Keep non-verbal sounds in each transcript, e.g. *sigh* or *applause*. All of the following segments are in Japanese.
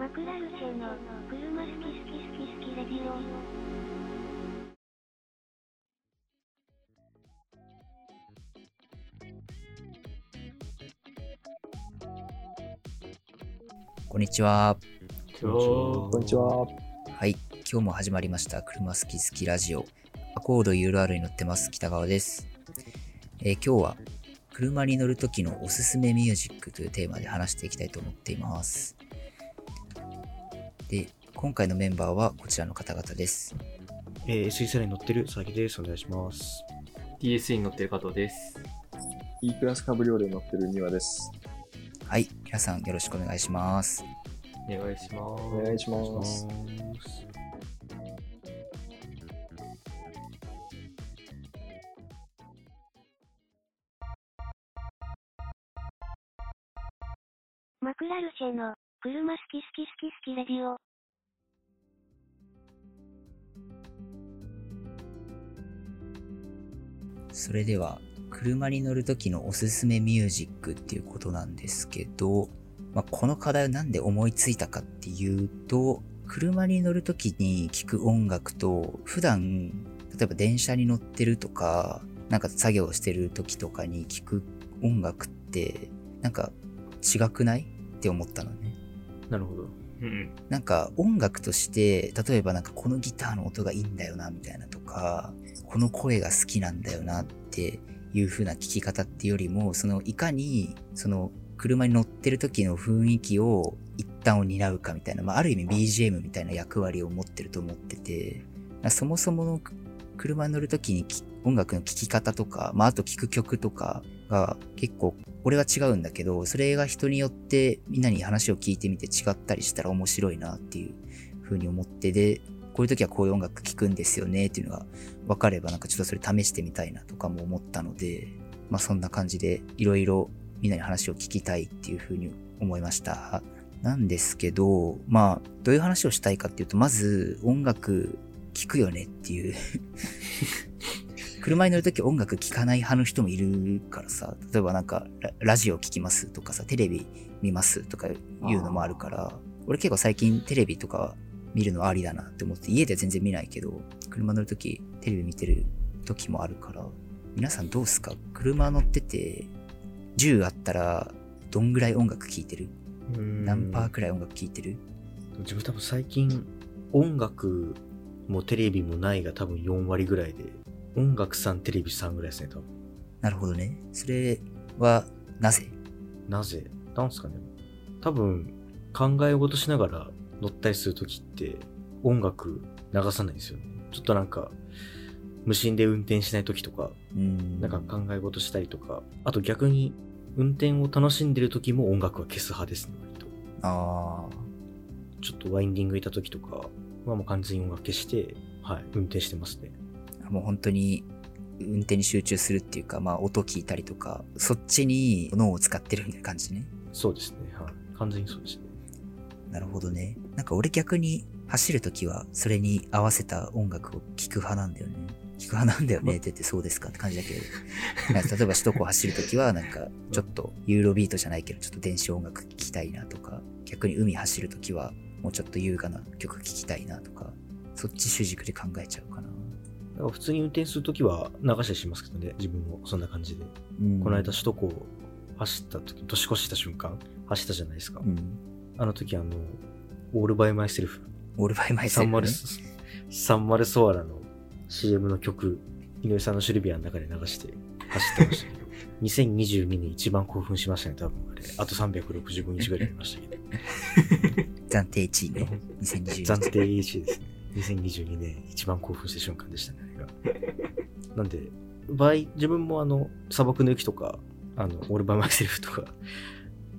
マクラルチェの車好き好き好き好きレディオ。こんにちは。こんにちは。はい。今日も始まりました。車好き好きラジオ。アコード URL に乗ってます。北川です。えー今日は、車に乗る時のおすすめミュージックというテーマで話していきたいと思っています。で、今回のメンバーはこちらの方々です。えー、SE 世代に乗ってる佐々木です。お願いします。DSE に乗ってる加藤です。E クラスカブリオレに乗ってる庭です。はい。皆さんよろしくお願いします。お願いします。お願いします。マクラルチェの車好き好き好き好きレディオ。それでは、車に乗る時のおすすめミュージックっていうことなんですけど、まあ、この課題をなんで思いついたかっていうと、車に乗る時に聴く音楽と、普段、例えば電車に乗ってるとか、なんか作業してる時とかに聴く音楽って、なんか違くないって思ったのね。なるほど。うん。なんか音楽として、例えばなんかこのギターの音がいいんだよな、みたいなとか、この声が好きなんだよなっていう風な聴き方っていうよりも、そのいかに、その車に乗ってる時の雰囲気を一旦を担うかみたいな、まあある意味 BGM みたいな役割を持ってると思ってて、そもそもの車に乗る時に音楽の聴き方とか、まああと聴く曲とかが結構俺は違うんだけど、それが人によってみんなに話を聞いてみて違ったりしたら面白いなっていう風に思ってで、こういう時はこういう音楽聴くんですよねっていうのが分かればなんかちょっとそれ試してみたいなとかも思ったので、まあそんな感じでいろいろみんなに話を聞きたいっていう風に思いました。なんですけど、まあどういう話をしたいかっていうと、まず音楽聴くよねっていう車に乗るとき音楽聴かない派の人もいるからさ、例えばなんかララジオ聴きますとかさ、テレビ見ますとかいうのもあるから、俺結構最近テレビとか見るのありだなって思って、家では全然見ないけど、車乗るときテレビ見てる時もあるから、皆さんどうすか？車乗ってて、10あったらどんぐらい音楽聴いてる？何パーくらい音楽聴いてる？自分多分最近音楽もテレビもないが多分4割ぐらいで、音楽3、テレビ3ぐらいですね、多分。なるほどね。それはなぜ？なぜ？なんすかね。多分考え事しながら乗ったりするときって音楽流さないんですよね。ちょっとなんか無心で運転しないときとか、うん。なんか考え事したりとか、あと逆に運転を楽しんでる時も音楽は消す派ですね、割と。ああ。ちょっとワインディングいた時とかはもう完全に音楽消して、はい、運転してますね。もう本当に運転に集中するっていうか、まあ音聞いたりとか、そっちに脳を使ってるみたいな感じね。そうですね、はい。完全にそうですね。なるほどね。なんか俺逆に走るときはそれに合わせた音楽を聴く派なんだよね。聴く派なんだよねって言ってそうですかって感じだけど。例えば首都高走るときはなんかちょっとユーロビートじゃないけどちょっと電子音楽聴きたいなとか、逆に海走るときはもうちょっと優雅な曲聴きたいなとか、そっち主軸で考えちゃうかな。普通に運転するときは流したりしますけどね、自分もそんな感じで。うん、この間首都高走った時、年越した瞬間、走ったじゃないですか。うん。あの時あの、 All by myself、all by myself、ね。30、30ソアラの CM の曲、井上さんのシルビアの中で流して走ってましたけど、*laughs* 2022年一番興奮しましたね、多分あれ。あと365日ぐらいありましたけど。暫定1位ね。2020暫定1位ですね。2022年一番興奮した瞬間でしたね、あれが。なんで、場合、自分もあの、砂漠の雪とか、あの、オールバイマイセルフとか、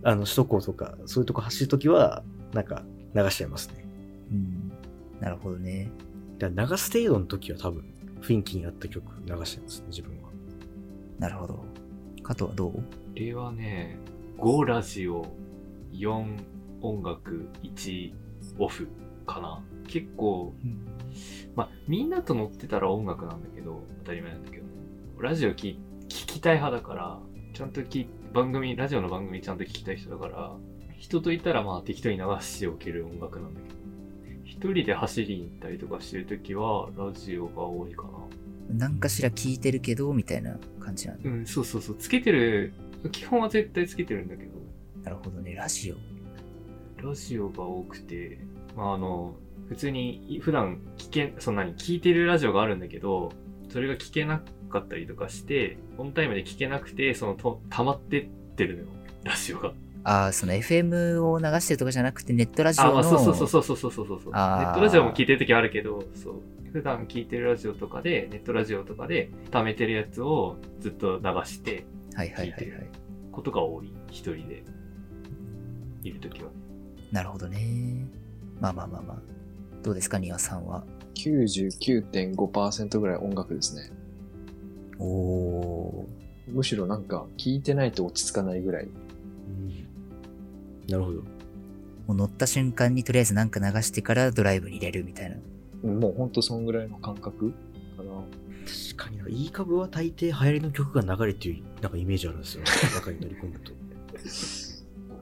あの、首都高とか、そういうとこ走るときは、なんか、流しちゃいますね。うん。なるほどね。だ流す程度の時は多分、雰囲気に合った曲流しちゃいますね、自分は。なるほど。加藤はどう？これはね、5ラジオ、4音楽、1オフかな。結構、まあ、みんなと乗ってたら音楽なんだけど、当たり前なんだけどね。ラジオき聞きたい派だから、ちゃんとき番組、ラジオの番組ちゃんと聞きたい人だから、人といたらまあ適当に流しておける音楽なんだけど、一人で走りに行ったりとかしてるときは、ラジオが多いかな。何かしら聞いてるけど、みたいな感じなんだ。うん、そうそうそう。つけてる、基本は絶対つけてるんだけど、なるほどね、ラジオ。ラジオが多くて、まああの、普通に普段聞け、そんなに聞いてるラジオがあるんだけど、それが聞けなかったりとかして、オンタイムで聞けなくて、そのと、溜まってってるのよ、ラジオが。あその FM を流してるとかじゃなくてネットラジオのあ、そうそうそうそうそうそうそうネットラジオも聞いてる時あるけどそう。普段聞いてるラジオとかでネットラジオとかで貯めてるやつをずっと流して聞いてることが多い一、はいはい、人で。いる時は。なるほどね。まあまあまあまあ。どうですか丹羽さんは？99.5%ぐらい音楽ですね。おおむしろなんか聞いてないと落ち着かないぐらい。なるほど。もう乗った瞬間にとりあえずなんか流してからドライブに入れるみたいな。うんもうほんとそんぐらいの感覚かな。確かにな、いい株は大抵流行りの曲が流れていう、なんかイメージあるんですよ。*laughs* 中に乗り込むと。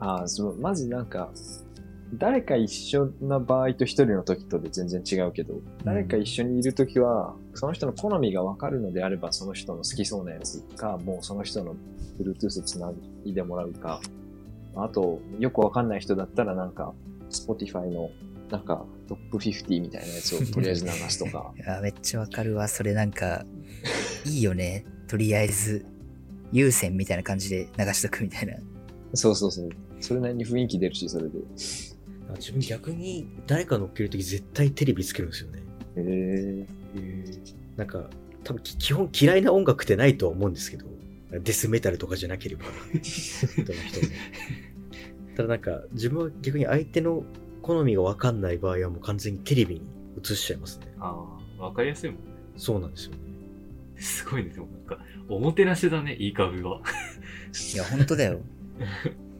ああ、そう、まずなんか、誰か一緒な場合と一人の時とで全然違うけど、誰か一緒にいる時は、その人の好みがわかるのであれば、その人の好きそうなやつか、もうその人の Bluetooth つないでもらうか、あと、よくわかんない人だったらなんか、Spotify のなんかトップ50みたいなやつを *laughs* とりあえず流すとかい。や、めっちゃわかるわ。それなんか、いいよね。とりあえず、優先みたいな感じで流しとくみたいな。そうそうそう。それなりに雰囲気出るし、それで。あ自分逆に誰か乗っけるとき絶対テレビつけるんですよね。へえなんか、多分き基本嫌いな音楽ってないとは思うんですけど、デスメタルとかじゃなければ、*laughs* どの人も。ただなんか、自分は逆に相手の好みがわかんない場合はもう完全にテレビに映しちゃいますね。ああ、わかりやすいもんね。そうなんですよね。すごいね。でもなんか、おもてなしだね、いい株は。いや、ほんとだよ。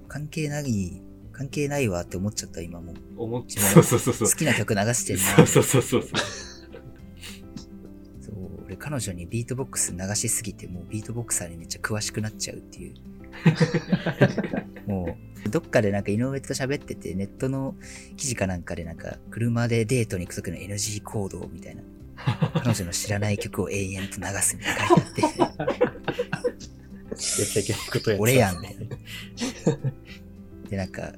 関係ない、関係ないわって思っちゃった、今もう。思っ自分そうそうそうそう。好きな曲流してんな。そうそうそうそう。彼女にビートボックス流しすぎて、もうビートボクサーにめっちゃ詳しくなっちゃうっていう。もう、どっかでなんか井上と喋ってて、ネットの記事かなんかでなんか、車でデートに行く時の NG 行動みたいな。彼女の知らない曲を永遠と流すみたいな書いてあって、やっちゃいけないことやって俺やんね。で、なんか、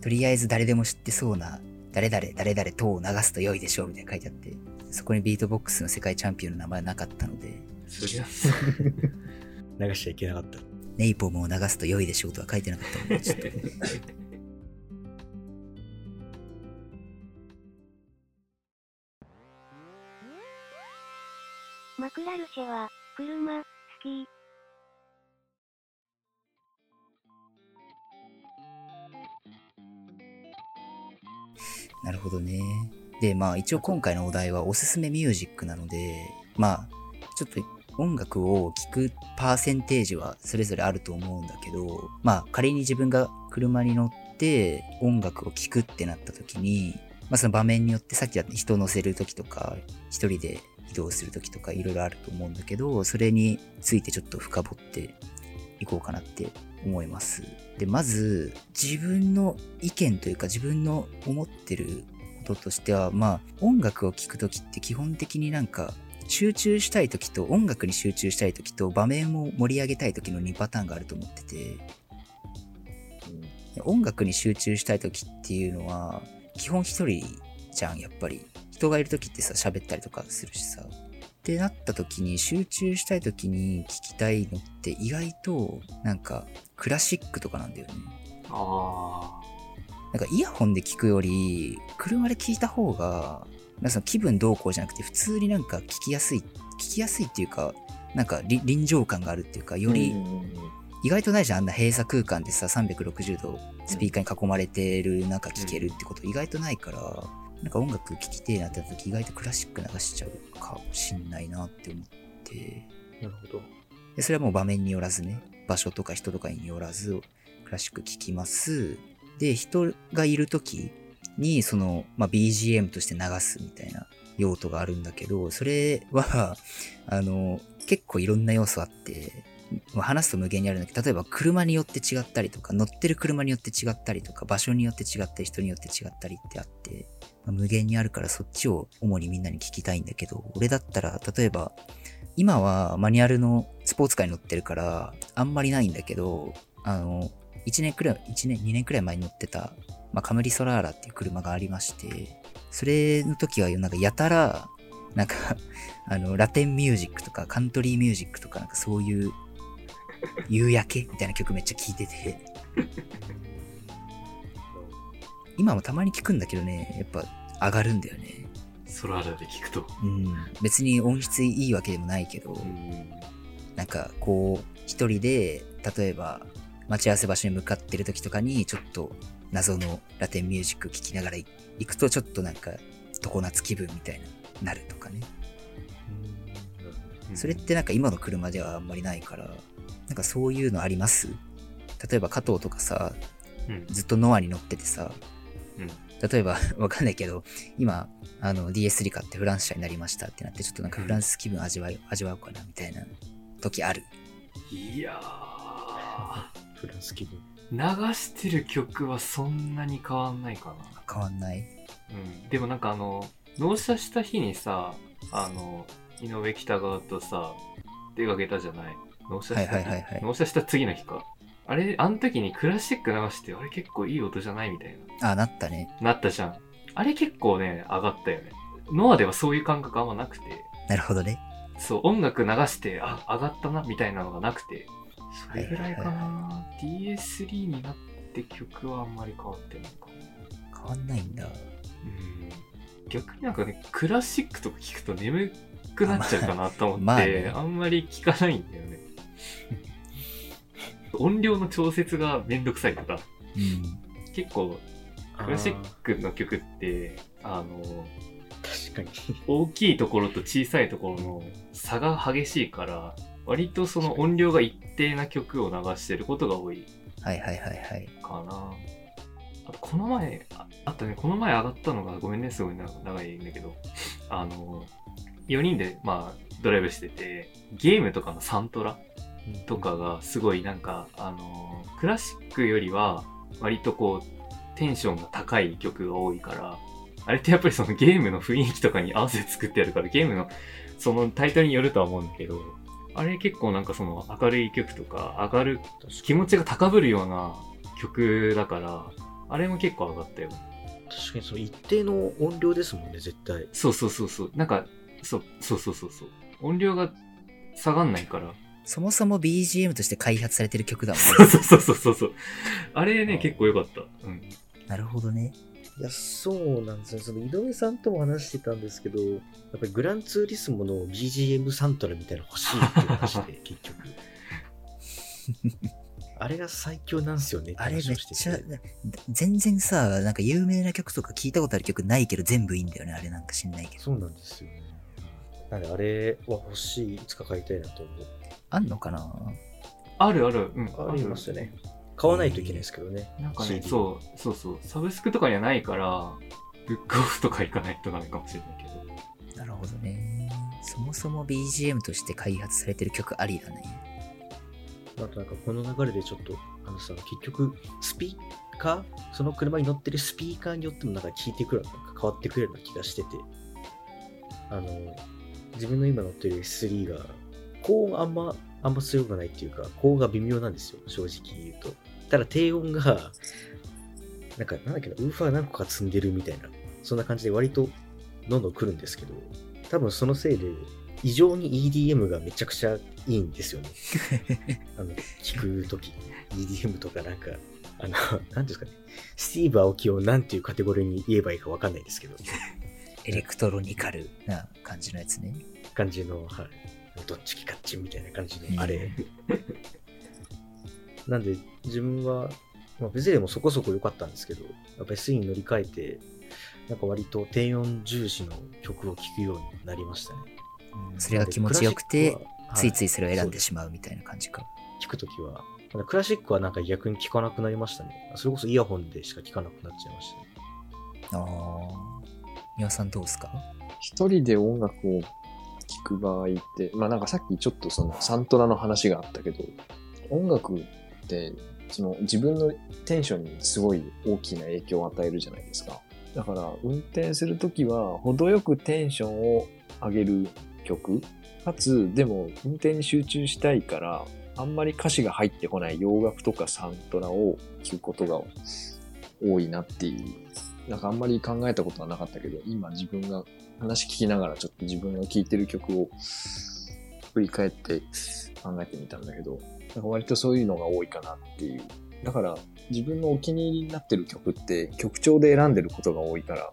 とりあえず誰でも知ってそうな、誰々、誰々等を流すと良いでしょうみたいな書いてあって、そこにビートボックスの世界チャンピオンの名前なかったので、そりゃそう。*laughs* 流しちゃいけなかった。ネイポムを流すと良いでしょうとは書いてなかったので、ちょっと。マクラルシェは、車、好き。なるほどね。で、まあ一応今回のお題はおすすめミュージックなので、まあ、ちょっと音楽を聴くパーセンテージはそれぞれあると思うんだけど、まあ仮に自分が車に乗って音楽を聴くってなった時に、まあその場面によってさっきだって人乗せる時とか、一人で移動する時とかいろいろあると思うんだけど、それについてちょっと深掘っていこうかなって思います。で、まず、自分の意見というか自分の思ってることとしては、まあ、音楽を聴くときって基本的になんか、集中したいときと、音楽に集中したいときと、場面を盛り上げたいときの2パターンがあると思ってて、音楽に集中したいときっていうのは、基本一人じゃん、やっぱり。人がいるときってさ、喋ったりとかするしさ。ってなった時に集中したい時に聞きたいのって意外となんかクラシックとかなんだよね。あなんかイヤホンで聞くより車で聞いた方がなんかその気分どうこうじゃなくて普通になんか聞きやすい聞きやすいっていうかなんかり臨場感があるっていうかより意外とないじゃんあんな閉鎖空間でさ360度スピーカーに囲まれてる中聞けるってこと意外とないからなんか音楽聴きてえなってなった時意外とクラシック流しちゃうかもしんないなって思ってなるほど。でそれはもう場面によらずね、場所とか人とかによらず、クラシック聴きます。で、人がいる時に、その、まあ、BGM として流すみたいな用途があるんだけど、それは、*laughs* あの、結構いろんな要素あって、ま話すと無限にあるんだけど、例えば車によって違ったりとか、乗ってる車によって違ったりとか、場所によって違ったり、人によって違ったりってあって、まあ無限にあるからそっちを主にみんなに聞きたいんだけど、俺だったら、例えば、今はマニュアルのスポーツカーに乗ってるから、あんまりないんだけど、あの、1年くらい、1年、2年くらい前に乗ってた、まあ、カムリソラーラっていう車がありまして、それの時はなんかやたら、なんか、*laughs* あの、ラテンミュージックとかカントリーミュージックとかなんかそういう夕焼けみたいな曲めっちゃ聴いてて、今もたまに聞くんだけどね、やっぱ上がるんだよね。ソラーラで聞くと。うん。別に音質いいわけでもないけど、うん。なんかこう、一人で、例えば待ち合わせ場所に向かってる時とかに、ちょっと謎のラテンミュージック聴きながら行くと、ちょっとなんか、常夏気分みたいな、なるとかね。それってなんか今の車ではあんまりないから、なんかそういうのあります？例えば加藤とかさ、うん。ずっとノアに乗っててさ、うん例えば *laughs* わかんないけど、今、あの DS3 買ってフランス車になりましたってなって、ちょっとなんかフランス気分味わい、味わおうかなみたいな時ある。いやー。フランス気分。流してる曲はそんなに変わんないかな。変わんない？うん。でもなんかあの、納車した日にさ、あの、井上北川とさ、出かけたじゃない？納車した日、はいはいはいはい納車した次の日か。あれ、あの時にクラシック流して、あれ結構いい音じゃないみたいあ、なったね。な。なったじゃん。あれ結構ね、上がったよね。ノアではそういう感覚あんまなくて、なるほどね。そう、音楽流して、あ、上がったな、みたいなのがなくて、それぐらいかな。は DS3 になって曲はあんまり変わってないかな。変わんないんだ。うん逆になんかね、クラシックとか聞くと眠くなっちゃうかなと思って、まあねあんまり聞かないんだよね。*laughs* 音量の調節がめんどくさいとか、うん。結構クラシックの曲って、あの、確かに。大きいところと小さいところの差が激しいから、割とその音量が一定な曲を流してることが多いはいはいはいはい。かな。あと、この前、ああとね、この前上がったのが、ごめんね、すごいな長いんだけど、あの、4人で、まあ、ドライブしてて、ゲームとかのサントラとかがすごいなんか、あの、クラシックよりは、割とこう、テンションが高い曲が多いから、あれってやっぱりそのゲームの雰囲気とかに合わせて作ってあるから、ゲームのそのタイトルによるとは思うんだけど、あれ結構なんかその明るい曲とか、上がる気持ちが高ぶるような曲だから、あれも結構上がったよ。確かにその一定の音量ですもんね、絶対。そうそうそうそう。なんか、そう、そうそうそうそう。音量が下がんないから。そもそも BGM として開発されてる曲だもんそうそうそうそうそうそう。あれね、あ結構良かった。うん。なるほどね。いや、そうなんですね。その井上さんとも話してたんですけど、やっぱりグランツーリスモの BGM サントラみたいなの欲しいって話で、*laughs* 結局。あれが最強なんすよねあれめっちゃて。、全然さ、なんか有名な曲とか聞いたことある曲ないけど全部いいんだよね。あれなんか知んないけど。そうなんですよね。なんで、あれは欲しい、いつか買いたいなと思う。あんのかな？あるある。うん。ありますよね。買わないといけないですけどね。なんかね、CD そう、そうそう。サブスクとかにはないから、ブックオフとか行かないとダメかもしれないけど。なるほどね。そもそも BGM として開発されてる曲ありだね。あとなんかこの流れでちょっと、あのさ、結局、スピーカーその車に乗ってるスピーカーによってもなんか聞いてくる、なんか変わってくるような気がしてて、あの、自分の今乗ってる S3 が、高音あんま、あんま強くないっていうか、高音が微妙なんですよ、正直言うと。ただ低音が、なんか、なんだっけな、ウーファー何個か積んでるみたいな、そんな感じで割とどんどん来るんですけど、多分そのせいで、異常に EDM がめちゃくちゃいいんですよね。*laughs* あの、聞くとき、EDM とかなんか、あの、なんですかね、スティーブ・アオキをなんていうカテゴリーに言えばいいかわかんないですけど、エレクトロニカルな感じのやつね。感じの、はい、どっちきかっちみたいな感じうんの、あれ。なんで、自分は、まあ、別でもそこそこ良かったんですけど、やっぱり SE に乗り換えて、なんか割と低音重視の曲を聴くようになりましたね。それが気持ちよくて、ついついそれを選んはでしまうみたいな感じか。聞くときは、クラシックはなんか逆に聴かなくなりましたね。それこそイヤホンでしか聴かなくなっちゃいましたね。ああ。皆さんどうですか？一人で音楽を聞く場合って、まあなんかさっきちょっとそのサントラの話があったけど、音楽ってその自分のテンションにすごい大きな影響を与えるじゃないですか。だから運転するときは程よくテンションを上げる曲かつでも運転に集中したいからあんまり歌詞が入ってこない洋楽とかサントラを聴くことが多いなっていう。なんかあんまり考えたことはなかったけど、今自分が話聞きながらちょっと自分が聴いてる曲を振り返って考えてみたんだけど、なんか割とそういうのが多いかなっていう。だから自分のお気に入りになってる曲って曲調で選んでることが多いから、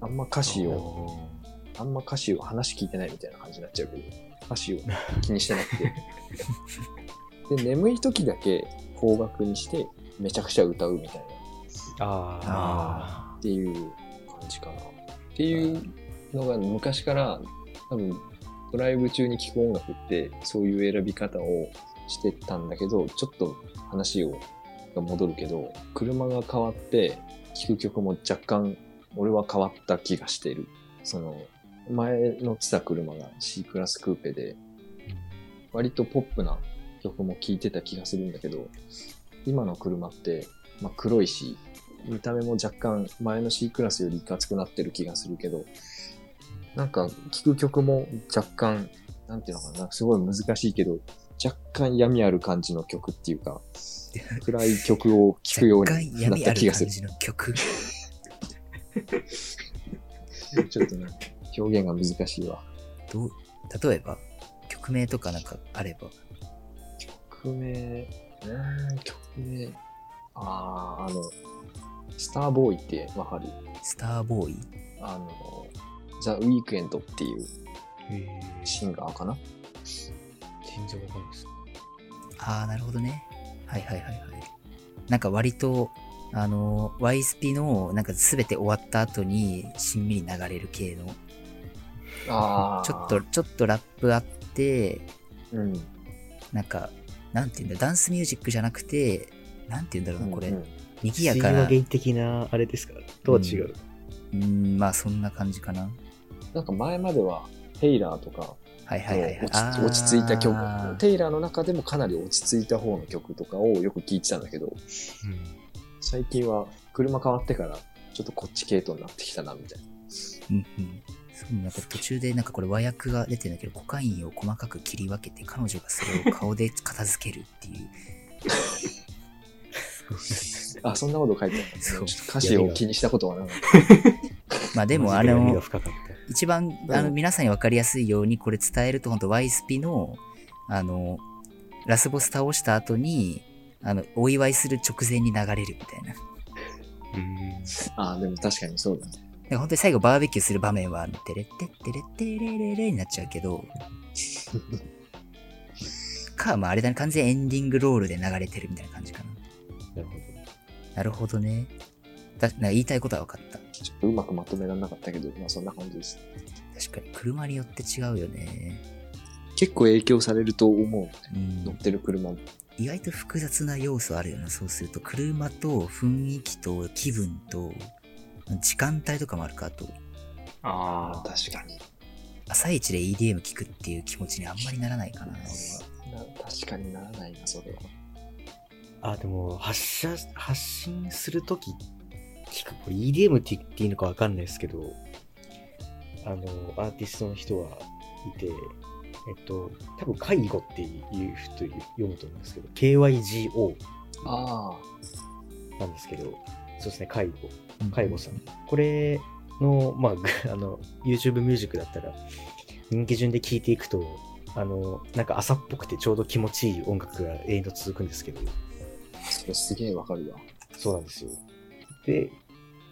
あんま歌詞を、あんま歌詞を話聞いてないみたいな感じになっちゃうけど、歌詞を気にしてなくて。*laughs* で、眠い時だけ方角にしてめちゃくちゃ歌うみたいな。ああっていう感じかな。っていうのが昔から多分ドライブ中に聴く音楽ってそういう選び方をしてたんだけど、ちょっと話をが戻るけど、車が変わって聴く曲も若干俺は変わった気がしてる。その前乗ってた車が C クラスクーペで割とポップな曲も聴いてた気がするんだけど、今の車って、まあ、黒いし、見た目も若干前の C クラスよりいかつくなってる気がするけど、なんか聴く曲も若干、なんていうのかな、すごい難しいけど、若干闇ある感じの曲っていうか、*laughs* 暗い曲を聴くようになった気がする。*laughs* ちょっとね、表現が難しいわ。どう、例えば、曲名とかなんかあれば。曲名、うーん、曲名、あー、あの、スターボーイってわかる？スターボーイ？あの、ザ・ウィークエンドっていうシンガーかな？全然わかんないです。ああ、なるほどね。はいはいはいはい。なんか割と、あの、ワイスピの、なんかすべて終わった後に、しんみり流れる系の、あちょっと、ちょっとラップあって、うん。なんか、なんていうんだ、ダンスミュージックじゃなくて、なんていうんだろうな、これ。うんうん賑やかな。原的なあれですかとは違う。うーん、まあそんな感じかな。なんか前までは、テイラーとか、はいはいはいはい。落ち着いた曲、テイラーの中でもかなり落ち着いた方の曲とかをよく聴いてたんだけど、最近は車変わってから、ちょっとこっち系統になってきたな、みたいな。うんうん。そう、なんか途中でなんかこれ和訳が出てるんだけど、コカインを細かく切り分けて、彼女がそれを顔で片付けるっていう。*laughs* あ、そんなこと書いてある。ちそうょっと歌詞を気にしたことはなかっまあでもあマジ闇がの、深かった。一番あの皆さんに分かりやすいようにこれ伝えると、本当ワイスピの、あの、ラスボス倒した後に、あの、お祝いする直前に流れるみたいな。うん。た。あ、でも確かにそうだね。本当に最後バーベキューする場面は、あのテレッテッテレッテレレレになっちゃうけど、か、まああれだね、完全エンディングロールで流れてるみたいな感じかな。なるほど。なるほどね。だなんか言いたいことは分かった。ちょっとうまくまとめられなかったけど、まあそんな感じです。確かに車によって違うよね。結構影響されると思う。うん乗ってる車も。意外と複雑な要素あるよな、そうすると。車と雰囲気と気分と、時間帯とかもあるか、あと。ああ、確かに。朝一で EDM 聞くっていう気持ちにあんまりならないかな、俺確かにならないな、それは。あ、でも、発射、発信するとき、聞く、これ EDM って言っていいのかわかんないですけど、あの、アーティストの人はいて、えっと、多分、介護っていう人読むと思うんですけど、KYGO あなんですけど、そうですね、介護。介護さん。これの、まあぐ、*laughs* あの、YouTube ミュージックだったら、人気順で聴いていくと、あの、なんか朝っぽくてちょうど気持ちいい音楽が永遠と続くんですけど、すげえわかるわ。そうなんですよ。で、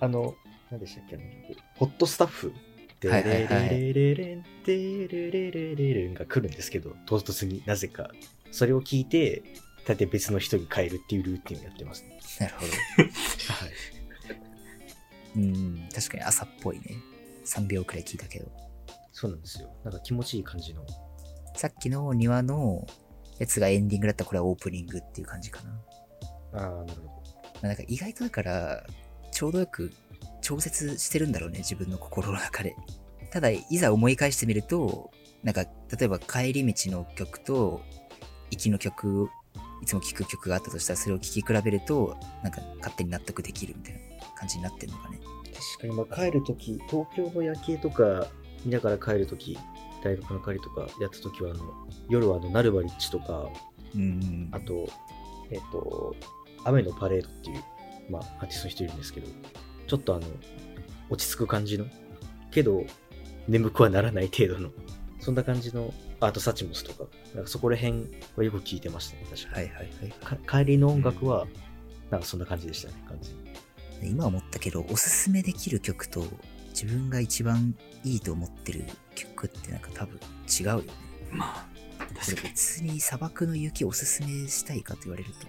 あの、何でしたっけ、あの曲ホットスタッフ。ではいはいはいレレレレン、テレレレレレンが来るんですけど、唐突になぜか。それを聞いて、大体別の人に変えるっていうルーティンをやってますね。なるほど。はい。うん、確かに朝っぽいね。3秒くらい聞いたけど。そうなんですよ。なんか気持ちいい感じの。さっきの庭のやつがエンディングだったらこれはオープニングっていう感じかな。まああ、なるほど。あ、なんか意外とだから、ちょうどよく調節してるんだろうね、自分の心の中で。ただ、いざ思い返してみると、なんか、例えば帰り道の曲と、行きの曲を、いつも聴く曲があったとしたら、それを聴き比べると、なんか勝手に納得できるみたいな感じになってるのかね。確かに、まあ、帰るとき、東京の夜景とか見ながら帰るとき、大学の帰りとかやったときは、あの、夜はあの、ナルバリッチとか、うんうん。あと、えっ、と、雨のパレードっていう、まあ、アーティストの人いるんですけど、ちょっとあの、落ち着く感じの、けど、眠くはならない程度の、そんな感じの、アートサチモスとか、なんかそこら辺はよく聞いてましたね、確かに。はいはいはい。か帰りの音楽は、なんかそんな感じでしたね、完全に。今思ったけど、おすすめできる曲と、自分が一番いいと思ってる曲ってなんか多分違うよね。まあ、確かに。別に砂漠の雪をおすすめしたいかと言われると、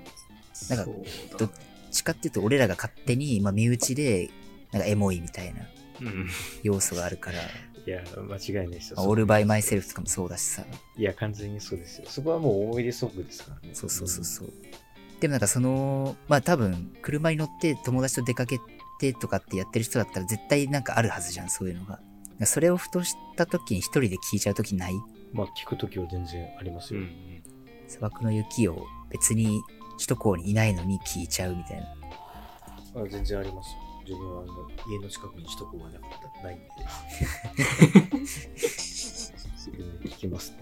なんかどっちかっていうと俺らが勝手に、まあ、身内で、なんかエモいみたいなうん。要素があるから、いや、間違いないですよ。まあオールバイマイセルフとかもそうだしさ、いや、完全にそうですよ。そこはもう思い出ソングですからね。そうそうそうそう。でもなんかその、まあ多分、車に乗って友達と出かけてとかってやってる人だったら絶対なんかあるはずじゃん、そういうのが。それをふとした時に一人で聴いちゃう時ない？まあ、聞くときは全然ありますうんよ。砂漠の雪を別に首都高にいないのに聴いちゃうみたいな。あ全然ありますよ。自分はあの家の近くに首都高がなかったないんで。*laughs* 聞きますね。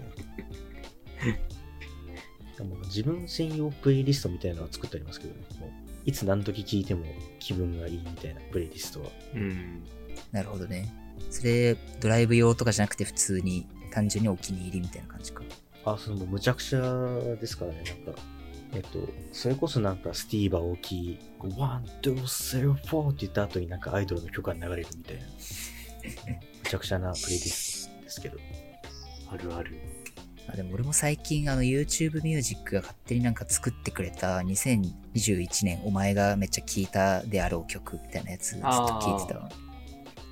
でも自分専用プレイリストみたいなのは作ってありますけど、ね、もういつ何時聞いても気分がいいみたいなプレイリストは。うん。なるほどね。それ、ドライブ用とかじゃなくて普通に単純にお気に入りみたいな感じか。あ、それもうむちゃくちゃですからね、なんか。えっと、それこそなんか Steve Aoki、one、two、three、four って言った後になんかアイドルの曲が流れるみたいな。むちゃくちゃなプレイリストですけど。あるある。あでも俺も最近あの YouTube ミュージックが勝手になんか作ってくれた2021年お前がめっちゃ聴いたであろう曲みたいなやつずっと聴いてたわ。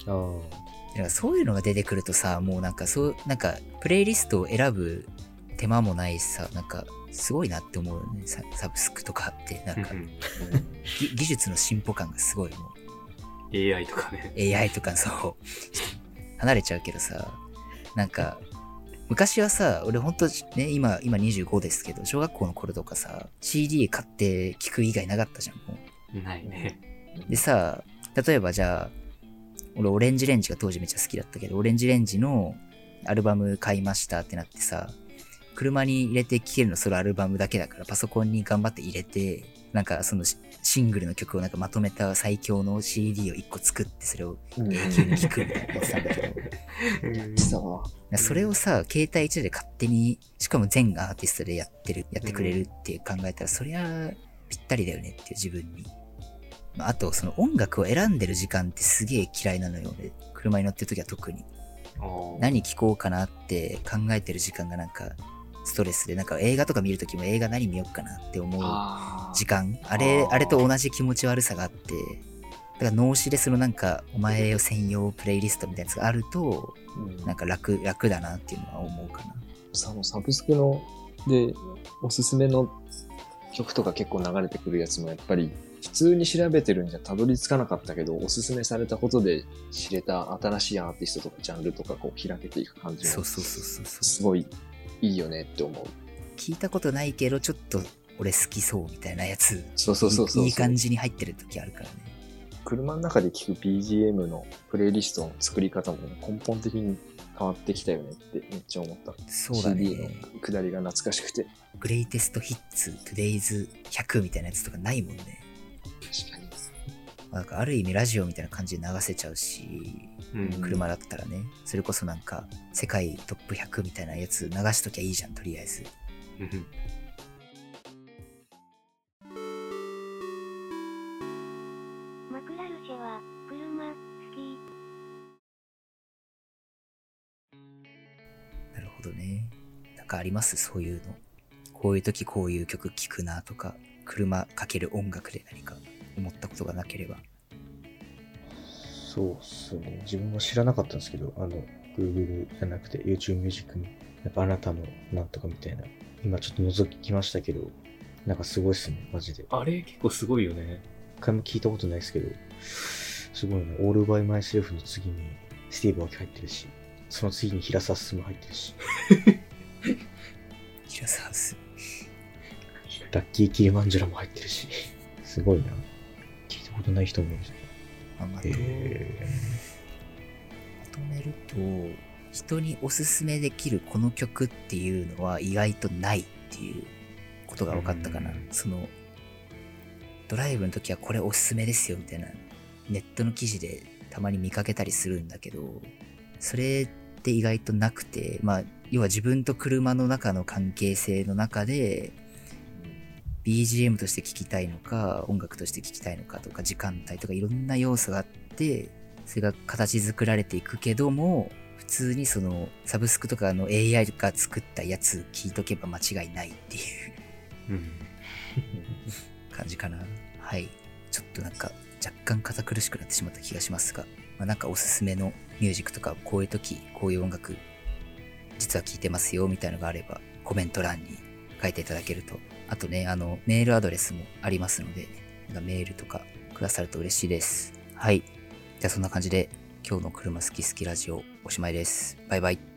ああ。だからそういうのが出てくるとさ、もうなんかそう、なんかプレイリストを選ぶ手間もないしさ、なんかすごいなって思うよね。ササブスクとかって、なんかうんぎ技術の進歩感がすごいも AI とかね。う AI とかそう、離れちゃうけどさ、なんか昔はさ、俺ほんとね、今、今25ですけど、小学校の頃とかさ、CD 買って聴く以外なかったじゃん、もう。ないね。でさ、例えばじゃあ、俺オレンジレンジが当時めっちゃ好きだったけど、オレンジレンジのアルバム買いましたってなってさ、車に入れて聴けるのそのアルバムだけだからパソコンに頑張って入れて、なんかそのシシングルの曲をなんかまとめた最強の CD を1個作ってそれをうん。永久に聴くみたいなやってたんだけど、さそれをさ、携帯1で勝手に、しかも全アーティストでやってる、やってくれるって考えたら、そりゃぴったりだよねっていう自分に。まああと、その音楽を選んでる時間ってすげえ嫌いなのよ、俺。車に乗ってる時は特に。何聴こうかなって考えてる時間がなんか、ストレスで、なんか映画とか見るときも映画何見ようかなって思うあ時間。あれ、あれと同じ気持ち悪さがあって、だから脳死でそのなんか、お前を専用プレイリストみたいなやつがあると、うんなんか楽、楽だなっていうのは思うかな。そのサブスクのでおすすめの曲とか結構流れてくるやつもやっぱり普通に調べてるんじゃたどり着かなかったけどおすすめされたことで知れた新しいアーティストとかジャンルとかこう開けていく感じもそうそうそうそうそう。すごいいいよねって思う。聞いたことないけど、ちょっと俺好きそうみたいなやつ。そうそうそうそういいい感じに入ってる時あるからね。車の中で聴く BGM のプレイリストの作り方も根本的に変わってきたよねってめっちゃ思った。そうだ CD のね。下りが懐かしくて。グレイテストヒッツ、トゥデイズ100みたいなやつとかないもんね。なんかある意味ラジオみたいな感じで流せちゃうし、うん車だったらね、それこそなんか世界トップ100みたいなやつ流しときゃいいじゃん、とりあえず。うんマクラルシェは、車、好き。なるほどね。なんかあります？そういうの。こういう時こういう曲聴くなとか、車かける音楽で何か思ったことがなければ。そうっすね。自分も知らなかったんですけど、あの、Google じゃなくて YouTube Music に、やっぱあなたのなんとかみたいな、今ちょっと覗きましたけど、なんかすごいっすね、マジで。あれ結構すごいよね。一回も聞いたことないですけど、すごいね。オールバイマイセルフの次にスティーブ・アキ入ってるし、その次に平沢進も入ってるし、*laughs* 平沢す。ラッキーキリマンジャロも入ってるし、すごいな。ことない人もいるし。まあまとへまとめると、人におすすめできるこの曲っていうのは意外とないっていうことが分かったかな。うんその、ドライブの時はこれおすすめですよみたいな、ネットの記事でたまに見かけたりするんだけど、それって意外となくて、まあ、要は自分と車の中の関係性の中で、BGM として聴きたいのか、音楽として聴きたいのかとか、時間帯とかいろんな要素があって、それが形作られていくけども、普通にそのサブスクとかの AI が作ったやつ聞いとけば間違いないっていううん。感じかな。はい。ちょっとなんか若干堅苦しくなってしまった気がしますが、まあ、なんかおすすめのミュージックとかこういう時、こういう音楽、実は聴いてますよみたいのがあればコメント欄に書いていただけると。あとね、あの、メールアドレスもありますので、メールとかくださると嬉しいです。はい。じゃあそんな感じで今日の車好き好きラジオおしまいです。バイバイ。